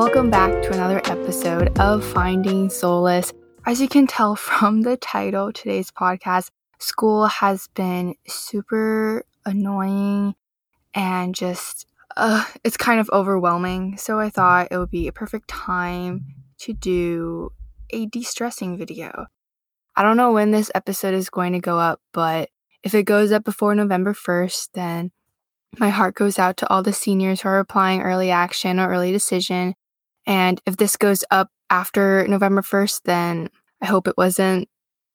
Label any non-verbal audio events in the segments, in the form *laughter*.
Welcome back to another episode of Finding Solace. As you can tell *laughs* from the title, today's podcast, school has been super annoying and just, uh, it's kind of overwhelming. So I thought it would be a perfect time to do a de stressing video. I don't know when this episode is going to go up, but if it goes up before November 1st, then my heart goes out to all the seniors who are applying early action or early decision and if this goes up after November 1st, then I hope it wasn't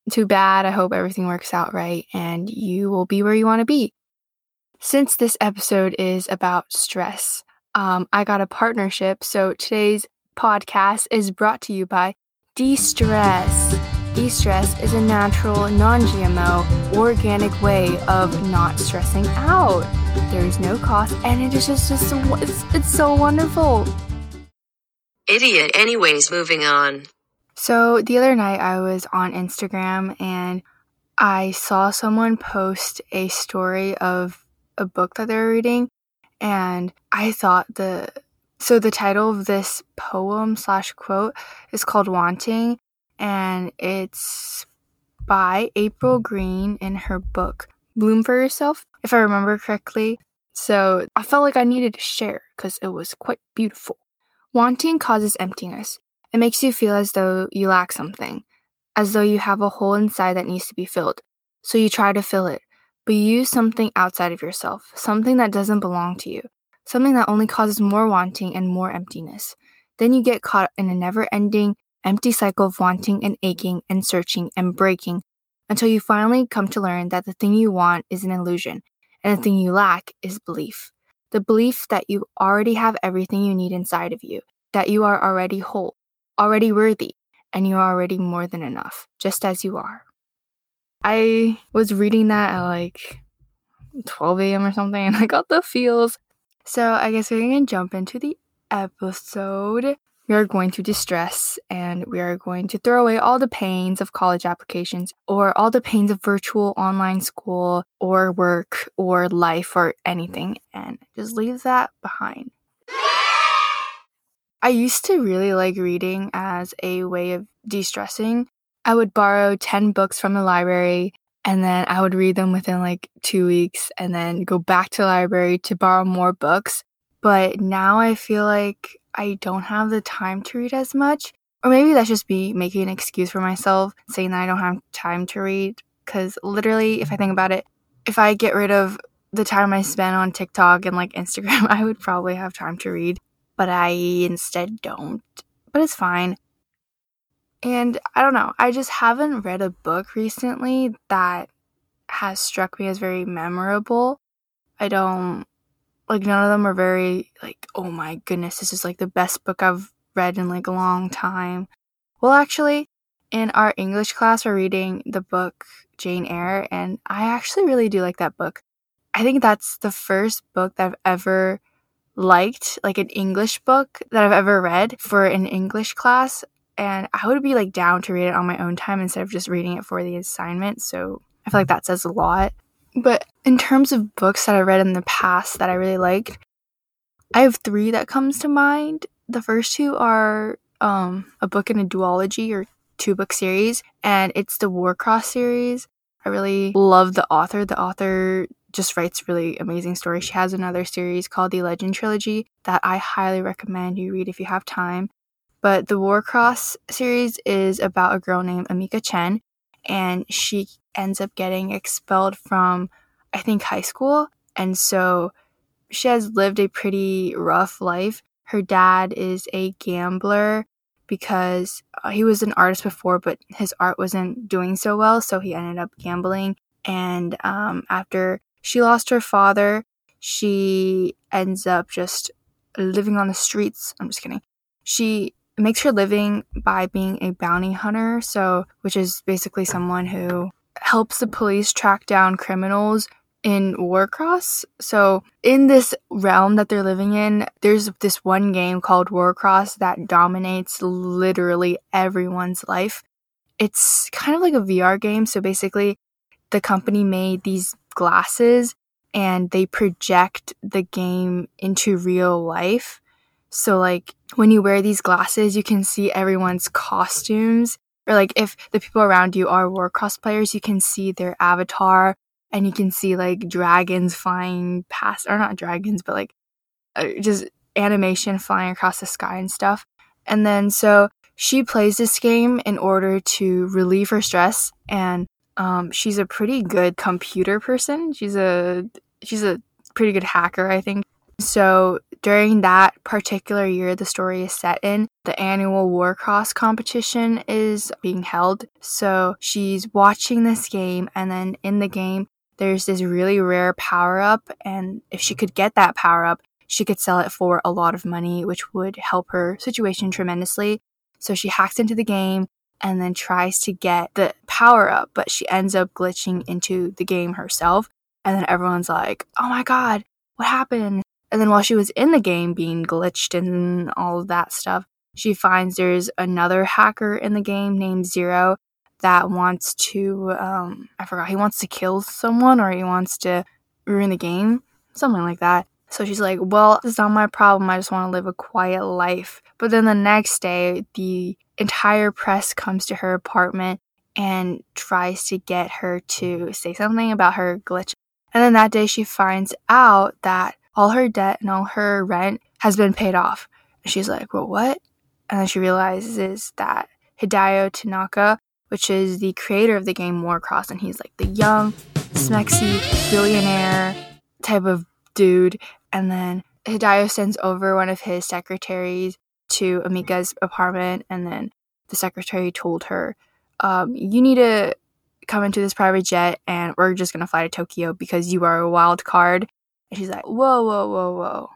too bad. I hope everything works out right and you will be where you want to be. Since this episode is about stress, um, I got a partnership. So today's podcast is brought to you by De Stress. De Stress is a natural, non GMO, organic way of not stressing out. There's no cost and it is just, just it's, it's so wonderful. Idiot. Anyways, moving on. So the other night I was on Instagram and I saw someone post a story of a book that they were reading and I thought the so the title of this poem slash quote is called Wanting and it's by April Green in her book Bloom for Yourself, if I remember correctly. So I felt like I needed to share because it was quite beautiful. Wanting causes emptiness. It makes you feel as though you lack something, as though you have a hole inside that needs to be filled. So you try to fill it, but you use something outside of yourself, something that doesn't belong to you, something that only causes more wanting and more emptiness. Then you get caught in a never ending, empty cycle of wanting and aching and searching and breaking until you finally come to learn that the thing you want is an illusion and the thing you lack is belief the belief that you already have everything you need inside of you, that you are already whole, already worthy, and you are already more than enough, just as you are. I was reading that at like 12 a.m. or something, *laughs* and I got the feels. So I guess we're gonna jump into the episode we are going to distress and we are going to throw away all the pains of college applications or all the pains of virtual online school or work or life or anything and just leave that behind. I used to really like reading as a way of de stressing. I would borrow 10 books from the library and then I would read them within like two weeks and then go back to the library to borrow more books. But now I feel like I don't have the time to read as much. Or maybe that's just me making an excuse for myself, saying that I don't have time to read. Because literally, if I think about it, if I get rid of the time I spend on TikTok and like *laughs* Instagram, I would probably have time to read. But I instead don't. But it's fine. And I don't know, I just haven't read a book recently that has struck me as very memorable. I don't like none of them are very like oh my goodness this is like the best book i've read in like a long time. Well actually in our english class we're reading the book jane eyre and i actually really do like that book. I think that's the first book that i've ever liked like an english book that i've ever read for an english class and i would be like down to read it on my own time instead of just reading it for the assignment so i feel like that says a lot but in terms of books that I read in the past that I really liked, I have three that comes to mind. The first two are um, a book in a duology or two book series, and it's the Warcross series. I really love the author. The author just writes really amazing stories. She has another series called the Legend Trilogy that I highly recommend you read if you have time. But the Warcross series is about a girl named Emika Chen, and she ends up getting expelled from, I think, high school. And so she has lived a pretty rough life. Her dad is a gambler because uh, he was an artist before, but his art wasn't doing so well. So he ended up gambling. And um, after she lost her father, she ends up just living on the streets. I'm just kidding. She makes her living by being a bounty hunter, so which is basically someone who helps the police track down criminals in Warcross. So, in this realm that they're living in, there's this one game called Warcross that dominates literally everyone's life. It's kind of like a VR game. So, basically, the company made these glasses and they project the game into real life. So, like, when you wear these glasses, you can see everyone's costumes. Or like if the people around you are Warcross players, you can see their avatar and you can see like dragons flying past, or not dragons, but like uh, just animation flying across the sky and stuff. And then so she plays this game in order to relieve her stress and um, she's a pretty good computer person. She's a she's a pretty good hacker, I think. So during that particular year the story is set in, the annual Warcross competition is being held. So she's watching this game and then in the game there's this really rare power up and if she could get that power up, she could sell it for a lot of money, which would help her situation tremendously. So she hacks into the game and then tries to get the power up, but she ends up glitching into the game herself. And then everyone's like, oh my god, what happened? And then while she was in the game being glitched and all of that stuff, she finds there's another hacker in the game named Zero that wants to, um, I forgot, he wants to kill someone or he wants to ruin the game, something like that. So she's like, Well, it's not my problem. I just want to live a quiet life. But then the next day, the entire press comes to her apartment and tries to get her to say something about her glitch. And then that day, she finds out that all her debt and all her rent has been paid off. And she's like, Well, what? And then she realizes that Hideo Tanaka, which is the creator of the game Warcross, and he's like the young, smexy, billionaire type of dude and then Hideo sends over one of his secretaries to Emika's apartment, and then the secretary told her, um, You need to come into this private jet, and we're just gonna fly to Tokyo because you are a wild card. And she's like, Whoa, whoa, whoa, whoa.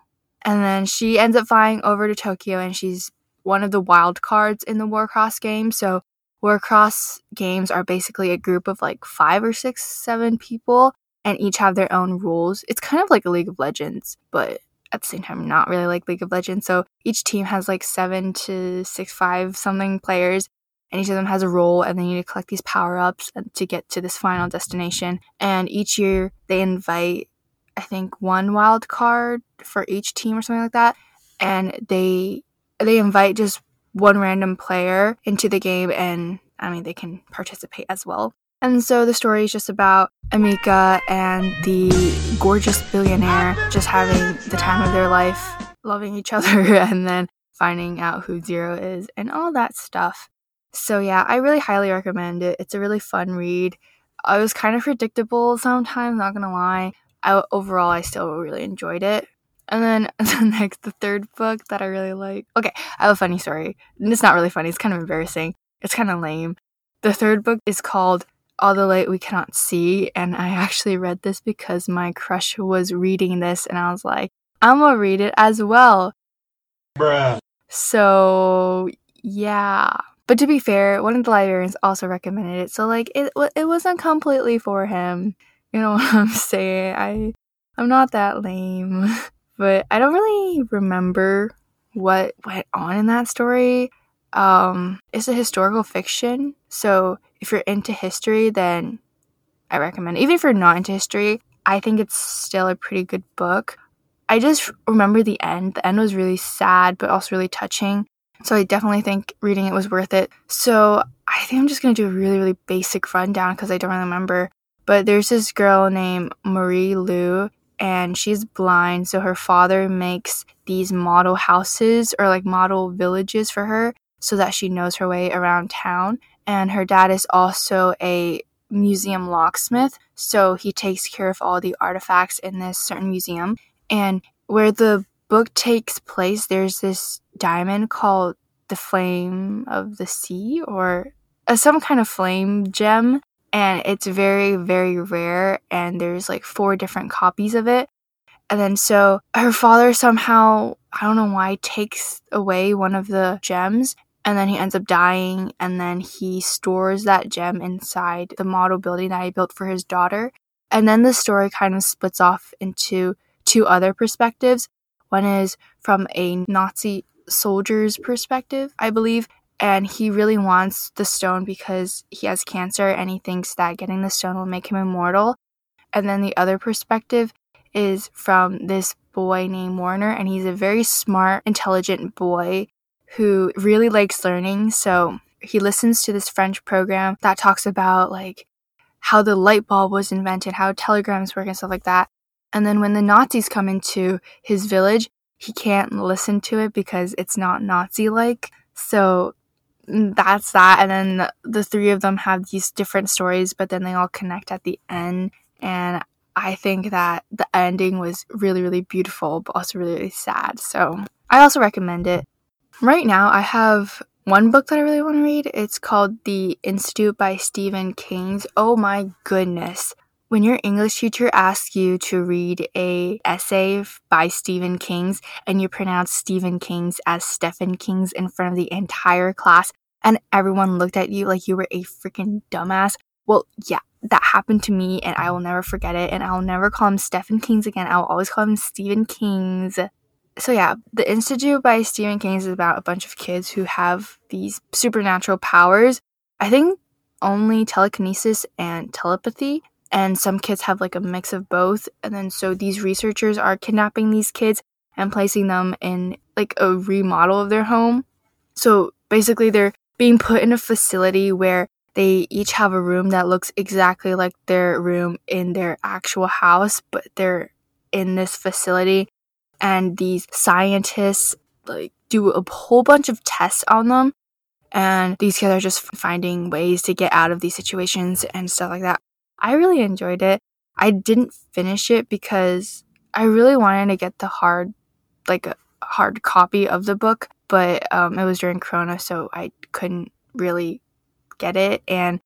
And then she ends up flying over to Tokyo, and she's one of the wild cards in the Warcross game. So, Warcross games are basically a group of like five or six, seven people and each have their own rules. It's kind of like a League of Legends, but at the same time, not really like League of Legends. So each team has like seven to six, five something players, and each of them has a role, and they need to collect these power ups to get to this final destination. And each year they invite, I think, one wild card for each team or something like that, and they they invite just one random player into the game, and I mean they can participate as well. And so the story is just about Emika and the gorgeous billionaire just having the time of their life, loving each *laughs* other, and then finding out who Zero is and all that stuff. So, yeah, I really highly recommend it. It's a really fun read. I was kind of predictable sometimes, not gonna lie. I, overall, I still really enjoyed it. And then *laughs* the next, the third book that I really like. Okay, I have a funny story. It's not really funny, it's kind of embarrassing. It's kind of lame. The third book is called all the light we cannot see. And I actually read this because my crush was reading this, and I was like, I'm gonna read it as well. Bruh. So, yeah. But to be fair, one of the librarians also recommended it, so like it it wasn't completely for him. You know *laughs* what I'm saying? I I'm not that lame, *laughs* but I don't really remember what went on in that story. Um, it's a historical fiction, so if you're into history, then I recommend it. Even if you're not into history, I think it's still a pretty good book. I just remember the end. The end was really sad, but also really touching. So I definitely think reading it was worth it. So I think I'm just going to do a really, really basic rundown because I don't really remember. But there's this girl named Marie-Laure, and she's blind. So her father makes these model houses or like model villages for her so that she knows her way around town and her dad is also a museum locksmith, so he takes care of all the artifacts in this certain museum. And where the book takes place, there's this diamond called the Flame of the Sea or uh, some kind of flame gem, and it's very, very rare. And there's like four different copies of it. And then so her father somehow, I don't know why, takes away one of the gems and then he ends up dying and then he stores that gem inside the model building that he built for his daughter and then the story kind of splits off into two other perspectives one is from a nazi soldier's perspective i believe and he really wants the stone because he has cancer and he thinks that getting the stone will make him immortal and then the other perspective is from this boy named Werner, and he's a very smart, intelligent boy who really likes learning. So he listens to this French program that talks about like how the light bulb was invented, how telegrams work, and stuff like that. And then when the Nazis come into his village, he can't listen to it because it's not Nazi like. So that's that. And then the, three of them have these different stories, but then they all connect at the end. And I think that the ending was really, really beautiful, but also really, really sad. So I also recommend it. Right now, I have one book that I really want to read. It's called The Institute by Stephen King's. Oh my goodness. When your English teacher asks you to read a essay by Stephen King's and you pronounce Stephen King's as Stephen King's in front of the entire class and everyone looked at you like you were a freaking dumbass. Well, yeah, that happened to me and I will never forget it and I'll never call him Stephen King's again. I'll always call him Stephen King's so yeah, the Institute by Stephen King is about a bunch of kids who have these supernatural powers. I think only telekinesis and telepathy, and some kids have like a mix of both. And then so these researchers are kidnapping these kids and placing them in like a remodel of their home. So basically they're being put in a facility where they each have a room that looks exactly like their room in their actual house, but they're in this facility and these scientists like do a whole bunch of tests on them and these kids are just finding ways to get out of these situations and stuff like that. I really enjoyed it. I didn't finish it because I really wanted to get the hard like a hard copy of the book, but um, it was during Corona, so I couldn't really get it. And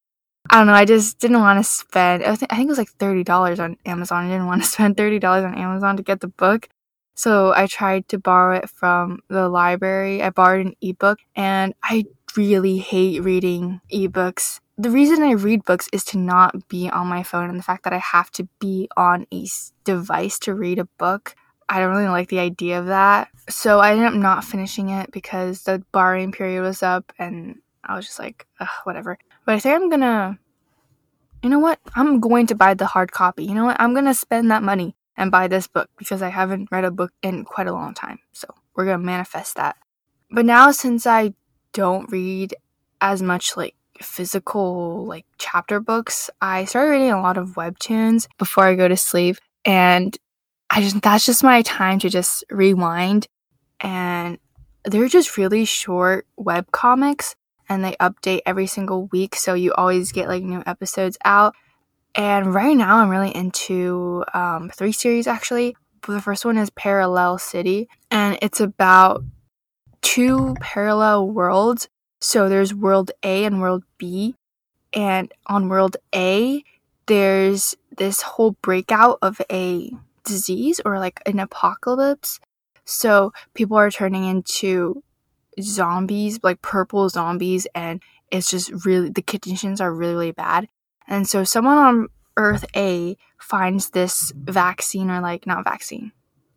I don't know, I just didn't want to spend. I, I think it was like thirty dollars on Amazon. I didn't want to *laughs* spend thirty dollars on Amazon to get the book, so I tried to borrow it from the library. I borrowed an ebook and I really hate reading ebooks. The reason I read books is to not be on my phone and the fact that I have to be on a device to read a book. I don't really like the idea of that. So I ended up not finishing it because the borrowing period was up and I was just like, whatever. But I think I'm gonna, you know what? I'm going to buy the hard copy. You know what? I'm gonna spend that money and buy this book because I haven't read a book in quite a long time. So we're to manifest that. But now, since I don't read as much like physical like chapter books, I started reading a lot of webtoons before I go to sleep. And I just, that's just my time to just rewind. And they're just really short web comics and they update every single week. So you always get like new episodes out. And right now, I'm really into um, three series actually. The first one is Parallel City, and it's about two parallel worlds. So there's World A and World B. And on World A, there's this whole breakout of a disease or like an apocalypse. So people are turning into zombies, like purple zombies, and it's just really, the conditions are really, really bad. And so someone on Earth A finds this vaccine or like not vaccine.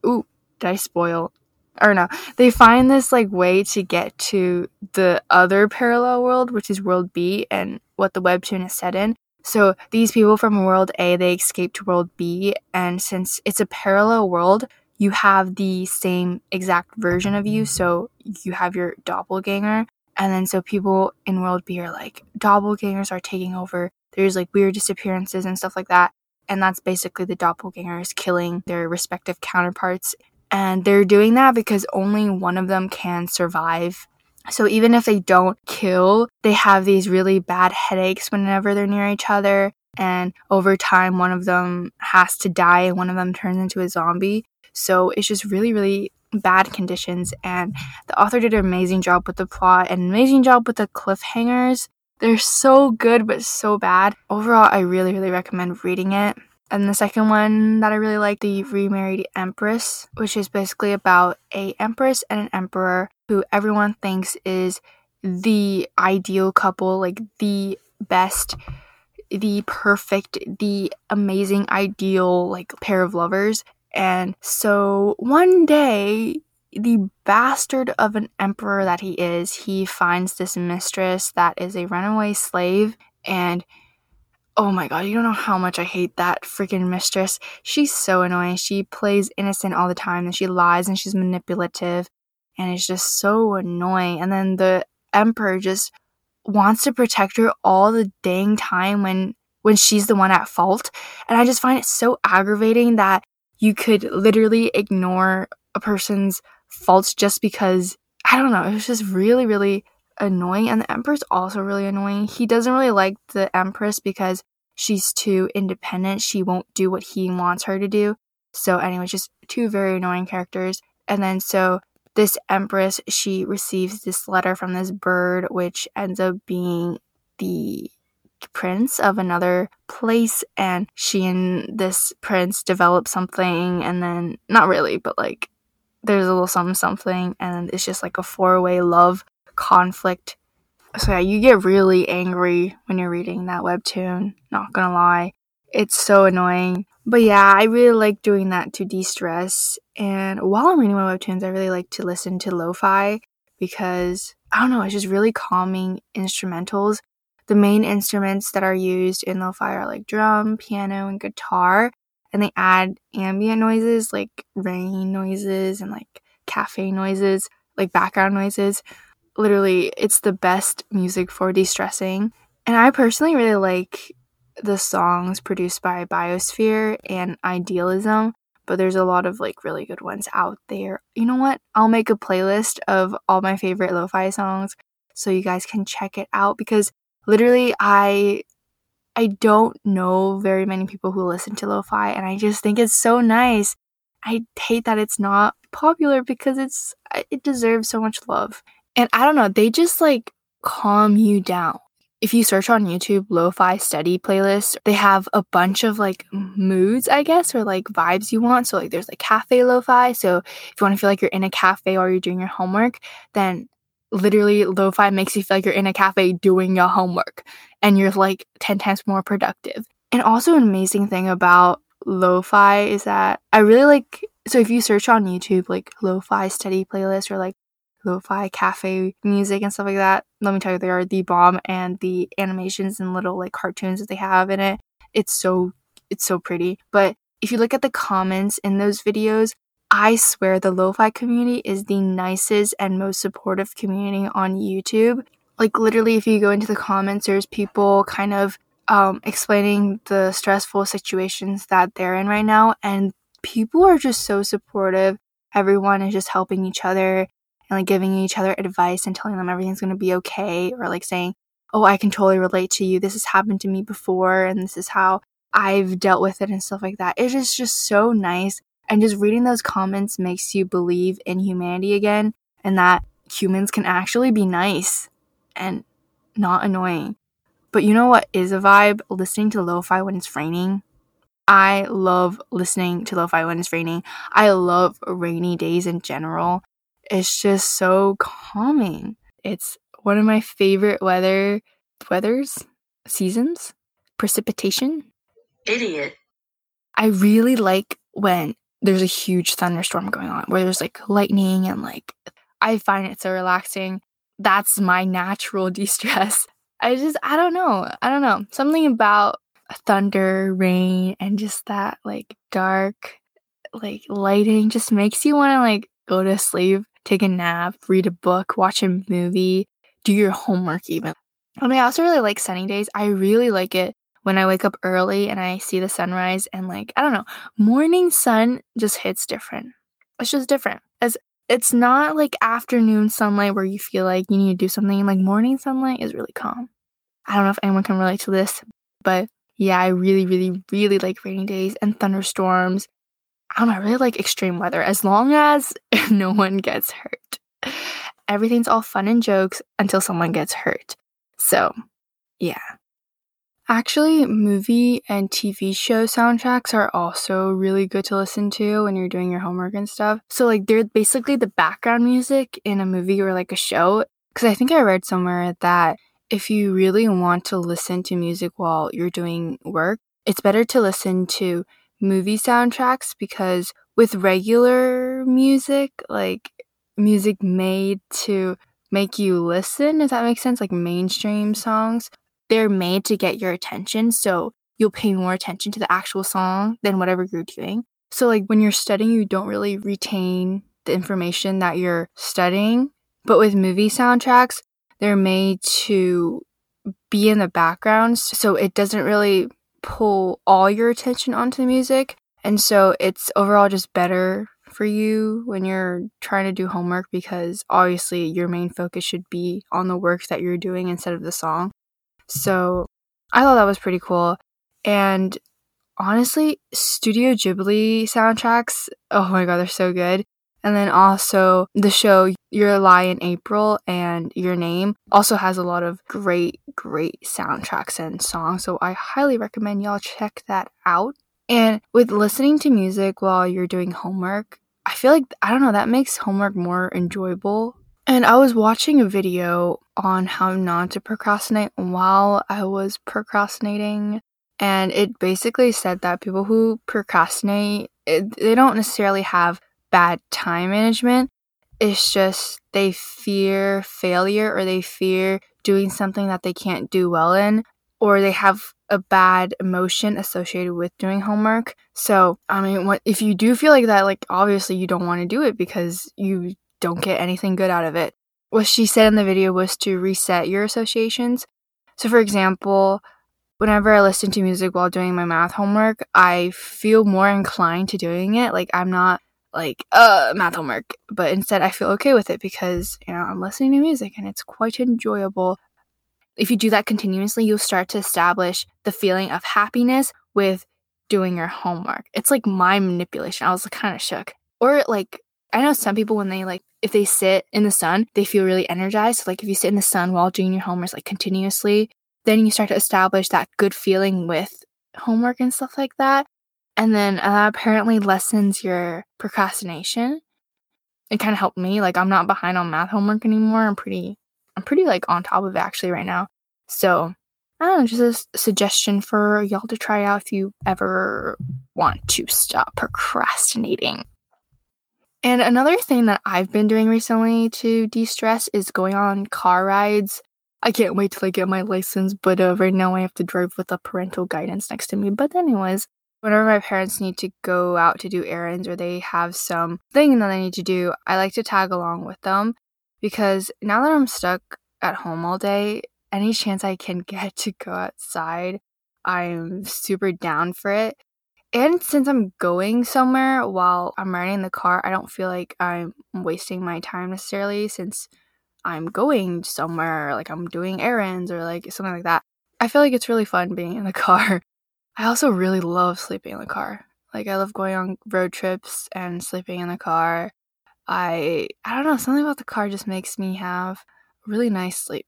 Ooh, did I spoil? Or no, they find this like way to get to the other parallel world, which is world B and what the webtoon is set in. So these people from world A, they escape to world B, and since it's a parallel world, you have the same exact version of you. So you have your doppelganger, and then so people in world B are like, doppelgangers are taking over there's like weird disappearances and stuff like that. And that's basically the doppelgangers killing their respective counterparts. And they're doing that because only one of them can survive. So even if they don't kill, they have these really bad headaches whenever they're near each other. And over time, one of them has to die and one of them turns into a zombie. So it's just really, really bad conditions. And the author did an amazing job with the plot and amazing job with the cliffhangers. They're so good, but so bad. Overall, I really, really recommend reading it. And the second one that I really like, The Remarried Empress, which is basically about a empress and an emperor who everyone thinks is the ideal couple, like the best, the perfect, the amazing, ideal, like pair of lovers. And so one day the bastard of an emperor that he is, he finds this mistress that is a runaway slave and oh my god, you don't know how much I hate that freaking mistress. She's so annoying. She plays innocent all the time and she lies and she's manipulative and it's just so annoying. And then the emperor just wants to protect her all the dang time when when she's the one at fault. And I just find it so aggravating that you could literally ignore a person's faults just because I don't know, it was just really really annoying and the emperor's also really annoying. He doesn't really like the empress because she's too independent. She won't do what he wants her to do. So anyway, just two very annoying characters. And then so this empress, she receives this letter from this bird which ends up being the prince of another place and she and this prince develop something and then not really but like there's a little something something and it's just like a four-way love conflict. So yeah, you get really angry when you're reading that webtoon, not gonna lie. It's so annoying. But yeah, I really like doing that to de-stress. And while I'm reading my webtoons, I really like to listen to lo-fi because I don't know, it's just really calming instrumentals. The main instruments that are used in lo-fi are like drum, piano, and guitar. And they add ambient noises like rain noises and like cafe noises, like background noises literally it's the best music for de-stressing. And i personally really like the songs produced by biosphere and idealism but there's a lot of like really good ones out there. You know what? I'll make a playlist of all my favorite lo-fi songs so you guys can check it out because literally i i don't know very many people who listen to lo-fi and i just think it's so nice. I hate that it's not popular because it's it deserves so much love and I don't know, they just like calm you down. If you search on YouTube lo-fi study playlist, they have a bunch of like moods, I guess, or like vibes you want. So like there's like cafe lo-fi. So if you want to feel like you're in a cafe or you're doing your homework, then literally lo-fi makes you feel like you're in a cafe doing your homework and you're like 10 times more productive. And also an amazing thing about lo-fi is that I really like so if you search on YouTube like lo-fi study playlist or like lo-fi cafe music and stuff like that. Let me tell you, they are the bomb, and the animations and little like cartoons that they have in it, it's so it's so pretty. But if you look at the comments in those videos, I swear the lo-fi community is the nicest and most supportive community on YouTube. Like literally, if you go into the comments, there's people kind of um, explaining the stressful situations that they're in right now, and people are just so supportive. Everyone is just helping each other and like giving each other advice and telling them everything's going to be okay or like saying, "Oh, I can totally relate to you. This has happened to me before and this is how I've dealt with it and stuff like that." It is just so nice and just reading those comments makes you believe in humanity again and that humans can actually be nice and not annoying. But you know what is a vibe? Listening to lo-fi when it's raining. I love listening to lo-fi when it's raining. I love rainy days in general it's just so calming. It's one of my favorite weather weathers seasons. Precipitation. Idiot. I really like when there's a huge thunderstorm going on where there's like lightning and like I find it so relaxing. That's my natural *laughs* de-stress. I just I don't know. I don't know. Something about thunder, rain and just that like dark like lighting just makes you want to like go to sleep take a nap, read a book, watch a movie, do your homework even. And I also really like sunny days. I really like it when I wake up early and I see the sunrise and like, I don't know, morning sun just hits different. It's just different. As it's not like afternoon sunlight where you feel like you need to do something. Like morning sunlight is really calm. I don't know if anyone can relate to this, but yeah, I really, really, really like rainy days and thunderstorms I don't know, I really like extreme weather as long as *laughs* no one gets hurt. Everything's all fun and jokes until someone gets hurt. So, yeah. Actually, movie and TV show soundtracks are also really good to listen to when you're doing your homework and stuff. So, like, they're basically the background music in a movie or like a show. Because I think I read somewhere that if you really want to listen to music while you're doing work, it's better to listen to movie soundtracks because with regular music, like music made to make you listen, if that makes sense, like mainstream songs, they're made to get your attention. So you'll pay more attention to the actual song than whatever you're doing. So, like when you're studying, you don't really retain the information that you're studying. But with movie soundtracks, they're made to be in the background. So it doesn't really pull all your attention onto the music. And so it's overall just better for you when you're trying to do homework because obviously your main focus should be on the work that you're doing instead of the song. So I thought that was pretty cool. And honestly, Studio Ghibli soundtracks, oh my god, they're so good. And then also the show Your Lie in April and Your Name also has a lot of great, great soundtracks and songs. So I highly recommend y'all check that out. And with listening to music while you're doing homework, I feel like, I don't know, that makes homework more enjoyable. And I was watching a video on how not to procrastinate while I was procrastinating. And it basically said that people who procrastinate, it, they don't necessarily have bad time management. It's just they fear failure or they fear doing something that they can't do well in, or they have a bad emotion associated with doing homework. So, I mean, what, if you do feel like that, like obviously you don't want to do it because you don't get anything good out of it. What she said in the video was to reset your associations. So, for example, whenever I listen to music while doing my math homework, I feel more inclined to doing it. Like, I'm not like uh math homework but instead i feel okay with it because you know i'm listening to music and it's quite enjoyable. If you do that continuously you'll start to establish the feeling of happiness with doing your homework. It's like my manipulation. I was kind of shook. Or like i know some people when they like if they sit in the sun they feel really energized. So like if you sit in the sun while doing your homework like continuously then you start to establish that good feeling with homework and stuff like that and then uh, apparently lessens your procrastination. It kind of helped me. Like I'm not behind on math homework anymore. I'm pretty, I'm pretty like on top of it actually right now. So I don't know, just a suggestion for y'all to try out if you ever want to stop procrastinating. And another thing that I've been doing recently to de stress is going on car rides. I can't wait till I get my license, but uh, right now I have to drive with a parental guidance next to me. But, anyways, whenever my parents need to go out to do errands or they have some thing that they need to do, I like to tag along with them because now that I'm stuck at home all day, any chance I can *laughs* get to go outside, I'm super down for it. And since I'm going somewhere while I'm riding the car, I don't feel like I'm wasting my time necessarily since I'm going somewhere, like I'm doing errands or like something like that. I feel like it's really fun being in the *laughs* car I also really love sleeping in the car. Like I love going on road trips and sleeping in the car. I I don't know, something about the car just makes me have really nice sleep.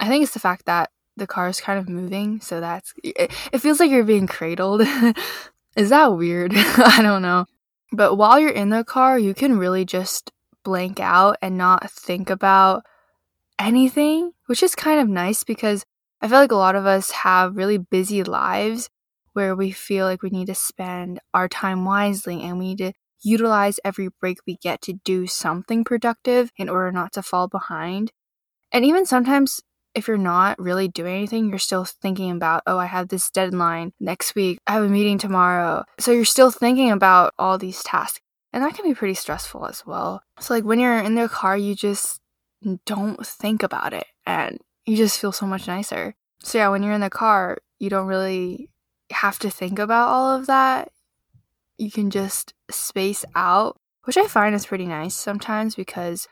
I think it's the fact that the car is kind of moving, so that's it, it feels like you're being cradled. *laughs* is that weird? *laughs* I don't know. But while you're in the car, you can really just blank out and not think about anything, which is kind of nice because I feel like a lot of us have really busy lives where we feel like we need to spend our time wisely and we need to utilize every break we get to do something productive in order not to fall behind. And even sometimes, if you're not really doing anything, you're still thinking about, oh, I have this deadline next week, I have a meeting tomorrow. So you're still thinking about all these tasks. And that can be pretty stressful as well. So, like when you're in the car, you just don't think about it and you just feel so much nicer. So, yeah, when you're in the car, you don't really have to think about all of that. You can just space out, which I find is pretty nice sometimes because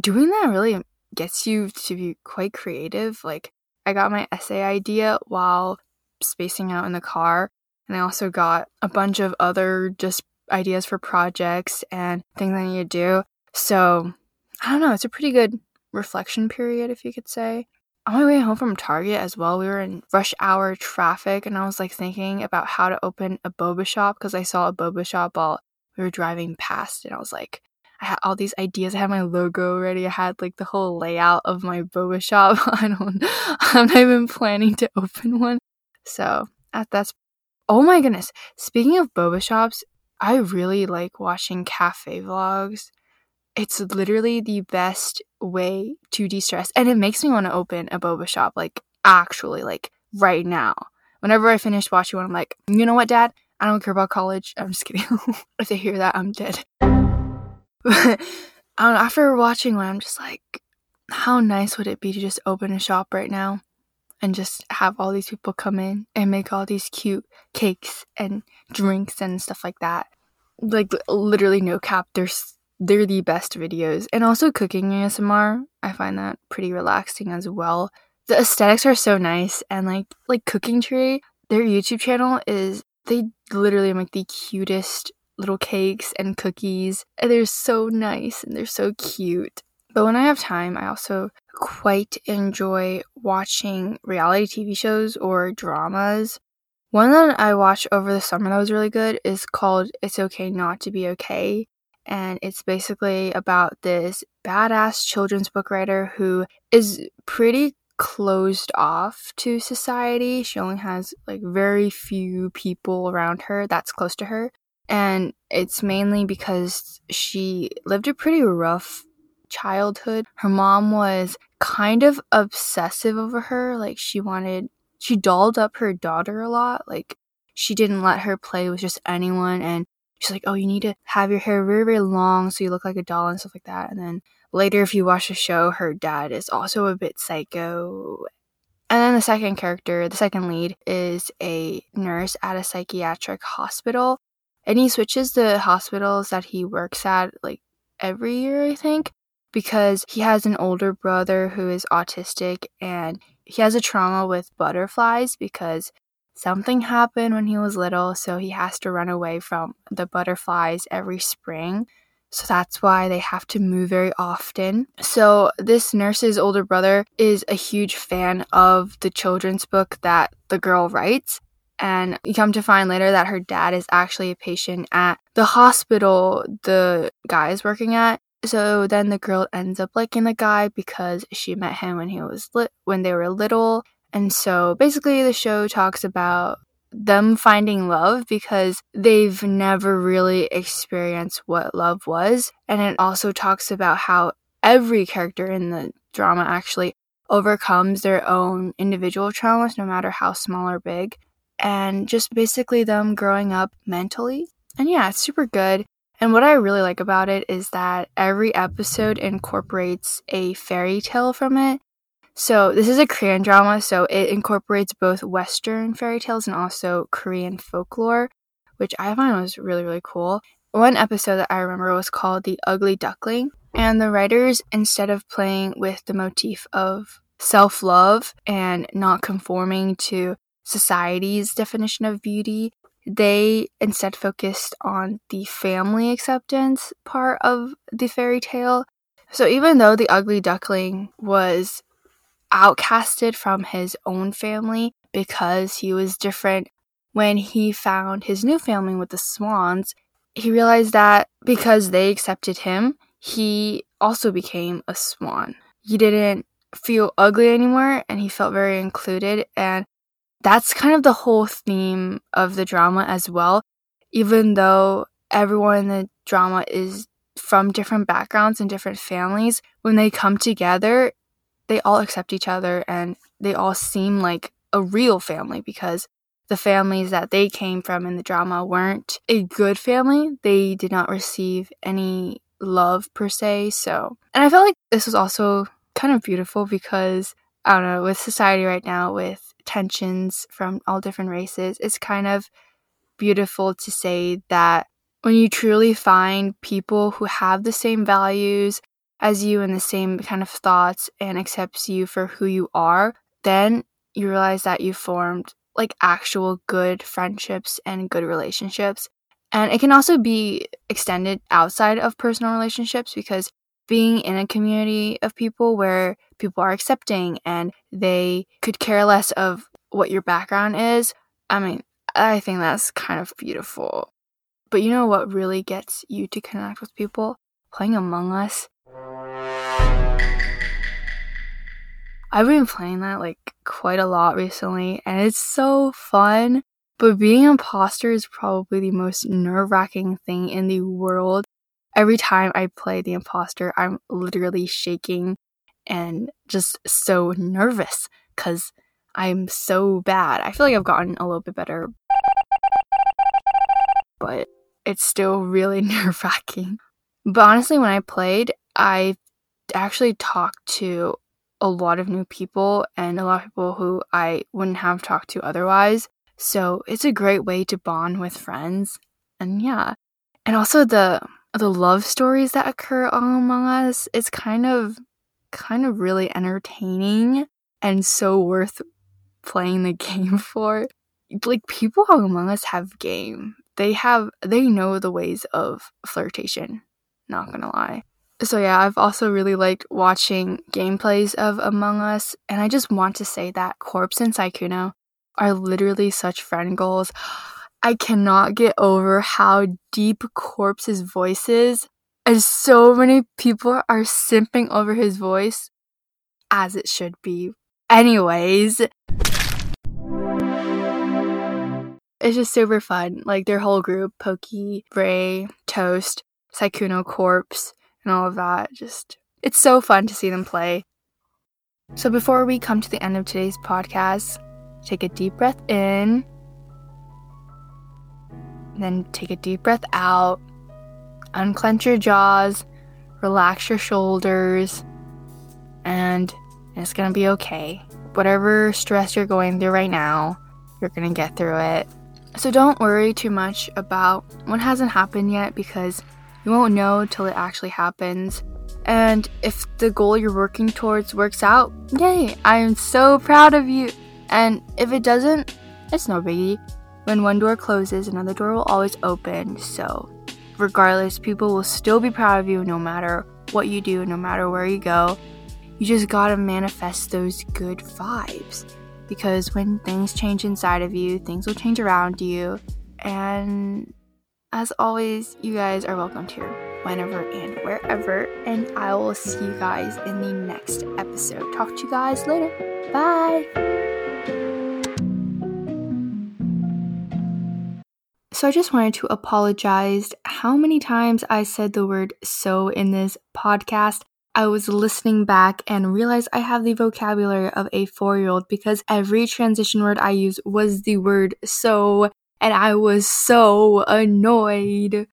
doing that really gets you to be quite creative. Like, I got my essay idea while spacing out in the car, and I also got a bunch of other just ideas for projects and things I need to do. So, I don't know, it's a pretty good reflection period, if you could say. On my way home from Target as well, we were in rush hour traffic, and I was like thinking about how to open a boba shop because I saw a boba shop while we were driving past, and I was like, I had all these ideas. I had my logo ready. I had like the whole layout of my boba shop. *laughs* I don't, I'm not even planning to open one. So that's, oh my goodness. Speaking of boba shops, I really like watching cafe vlogs it's literally the best way to de-stress and it makes me want to open a boba shop like actually like right now. Whenever I finish watching one, I'm like, you know what, Dad? I don't care about college. I'm just kidding. *laughs* if they hear that, I'm dead. but *laughs* um, after watching one, I'm just like, how nice would it be to just open a shop right now and just have all these people come in and make all these cute cakes and drinks and stuff like that. Like literally no cap, they're they're the best videos. And also cooking ASMR, I find that pretty relaxing as well. The aesthetics are so nice and like like Cooking Tree, their YouTube channel is they literally make the cutest little cakes and cookies. And they're so nice and they're so cute. But when I have time, I also quite enjoy watching reality TV shows or dramas. One that I watched over the summer that was really good is called It's Okay Not to Be Okay. And it's basically about this badass children's book writer who is pretty closed off to society. She only has like very few people around her that's close to her. And it's mainly because she lived a pretty rough childhood. Her mom was kind of obsessive over her. Like she wanted, she dolled up her daughter a lot. Like she didn't let her play with just anyone. And she's like, oh, you need to have your hair very, very long so you look like a doll and stuff like that. And then later, if you watch the show, her dad is also a bit psycho. And then the second character, the second lead, is a nurse at a psychiatric hospital. And he switches the hospitals that he works at like every year, I think because he has an older brother who is autistic and he has a trauma with butterflies because something happened when he was little, so he has to run away from the butterflies every spring. So that's why they have to move very often. So, this nurse's older brother is a huge fan of the children's book that the girl writes. And you come to find later that her dad is actually a patient at the hospital the guy is working at. So then the girl ends up liking the guy because she met him when he was lit when they were little. And so basically the show talks about them finding love because they've never really experienced what love was. And it also talks about how every character in the drama actually overcomes their own individual traumas, no matter how small or big. And just basically them growing up mentally. And yeah, it's super good. And what I really like about it is that every episode incorporates a fairy tale from it. So, this is a Korean drama, so it incorporates both Western fairy tales and also Korean folklore, which I find was really, really cool. One episode that I remember was called The Ugly Duckling, and the writers, instead of playing with the motif of self love and not conforming to society's definition of beauty, they instead focused on the family acceptance part of the fairy tale. So even though the ugly duckling was outcasted from his own family because he was different, when he found his new family with the swans, he realized that because they accepted him, he also became a swan. He didn't feel ugly anymore and he felt very included and that's kind of the whole theme of the drama as well. Even though everyone in the drama is from different backgrounds and different families, when they come together, they all accept each other and they all seem like a real family because the families that they came from in the drama weren't a good family. They did not receive any love per se. So, and I felt like this was also kind of beautiful because I don't know, with society right now, with tensions from all different races, it's kind of beautiful to say that when you truly find people who have the same values as you and the same kind of thoughts and accepts you for who you are, then you realize that you formed like actual good friendships and good relationships. And it can also be extended outside of personal relationships because being in a community of people where people are accepting and they could care less of what your background is, I mean, I think that's kind of beautiful. But you know what really gets you to connect with people? Playing Among Us. I've been playing that like quite a lot recently and it's so fun. But being an imposter is probably the most nerve wracking thing in the world every time I play the imposter, I'm literally shaking and just so nervous because I'm so bad. I feel like I've gotten a little bit better, but it's still really *laughs* nerve wracking. But honestly, when I played, I actually talked to a lot of new people and a lot of people who I wouldn't have talked to otherwise. So it's a great way to bond with friends. And yeah. And also the the love stories that occur among us, it's kind of kind of really entertaining and so worth playing the *laughs* game for. Like people among us have game. They have they know the ways of flirtation. Not gonna lie. So yeah, I've also really liked watching gameplays of Among Us, and I just want to say that Corpse and Sykkuno are literally such friend goals. I cannot get over how deep Corpse's voice is, and so many people are simping over his voice, as it should be. Anyways, it's just super fun. Like their whole group, Pokey, Rae, Toast, Sykkuno Corpse, and all of that. Just, it's so fun to see them play. So before we come to the end of today's podcast, take a deep breath in, then take a deep breath out, unclench your jaws, relax your shoulders, and it's gonna be okay. Whatever stress you're going through right now, you're gonna get through it. So don't worry too much about what hasn't happened yet because you won't know till it actually happens. And if the goal you're working towards works out, yay, I am so proud of you. And if it doesn't, it's no biggie. When one door closes, another door will always open. So, regardless, people will still be proud of you no matter what you do, no matter where you go. You just gotta manifest those good vibes. Because when things change inside of you, things will change around you. And as always, you guys are welcome here whenever and wherever. And I will see you guys in the next episode. Talk to you guys later. Bye. So I just wanted to apologize how many times I said the word so in this podcast. I was listening back and realized I have the vocabulary of a four year old because every transition word I use was the word so and I was so annoyed.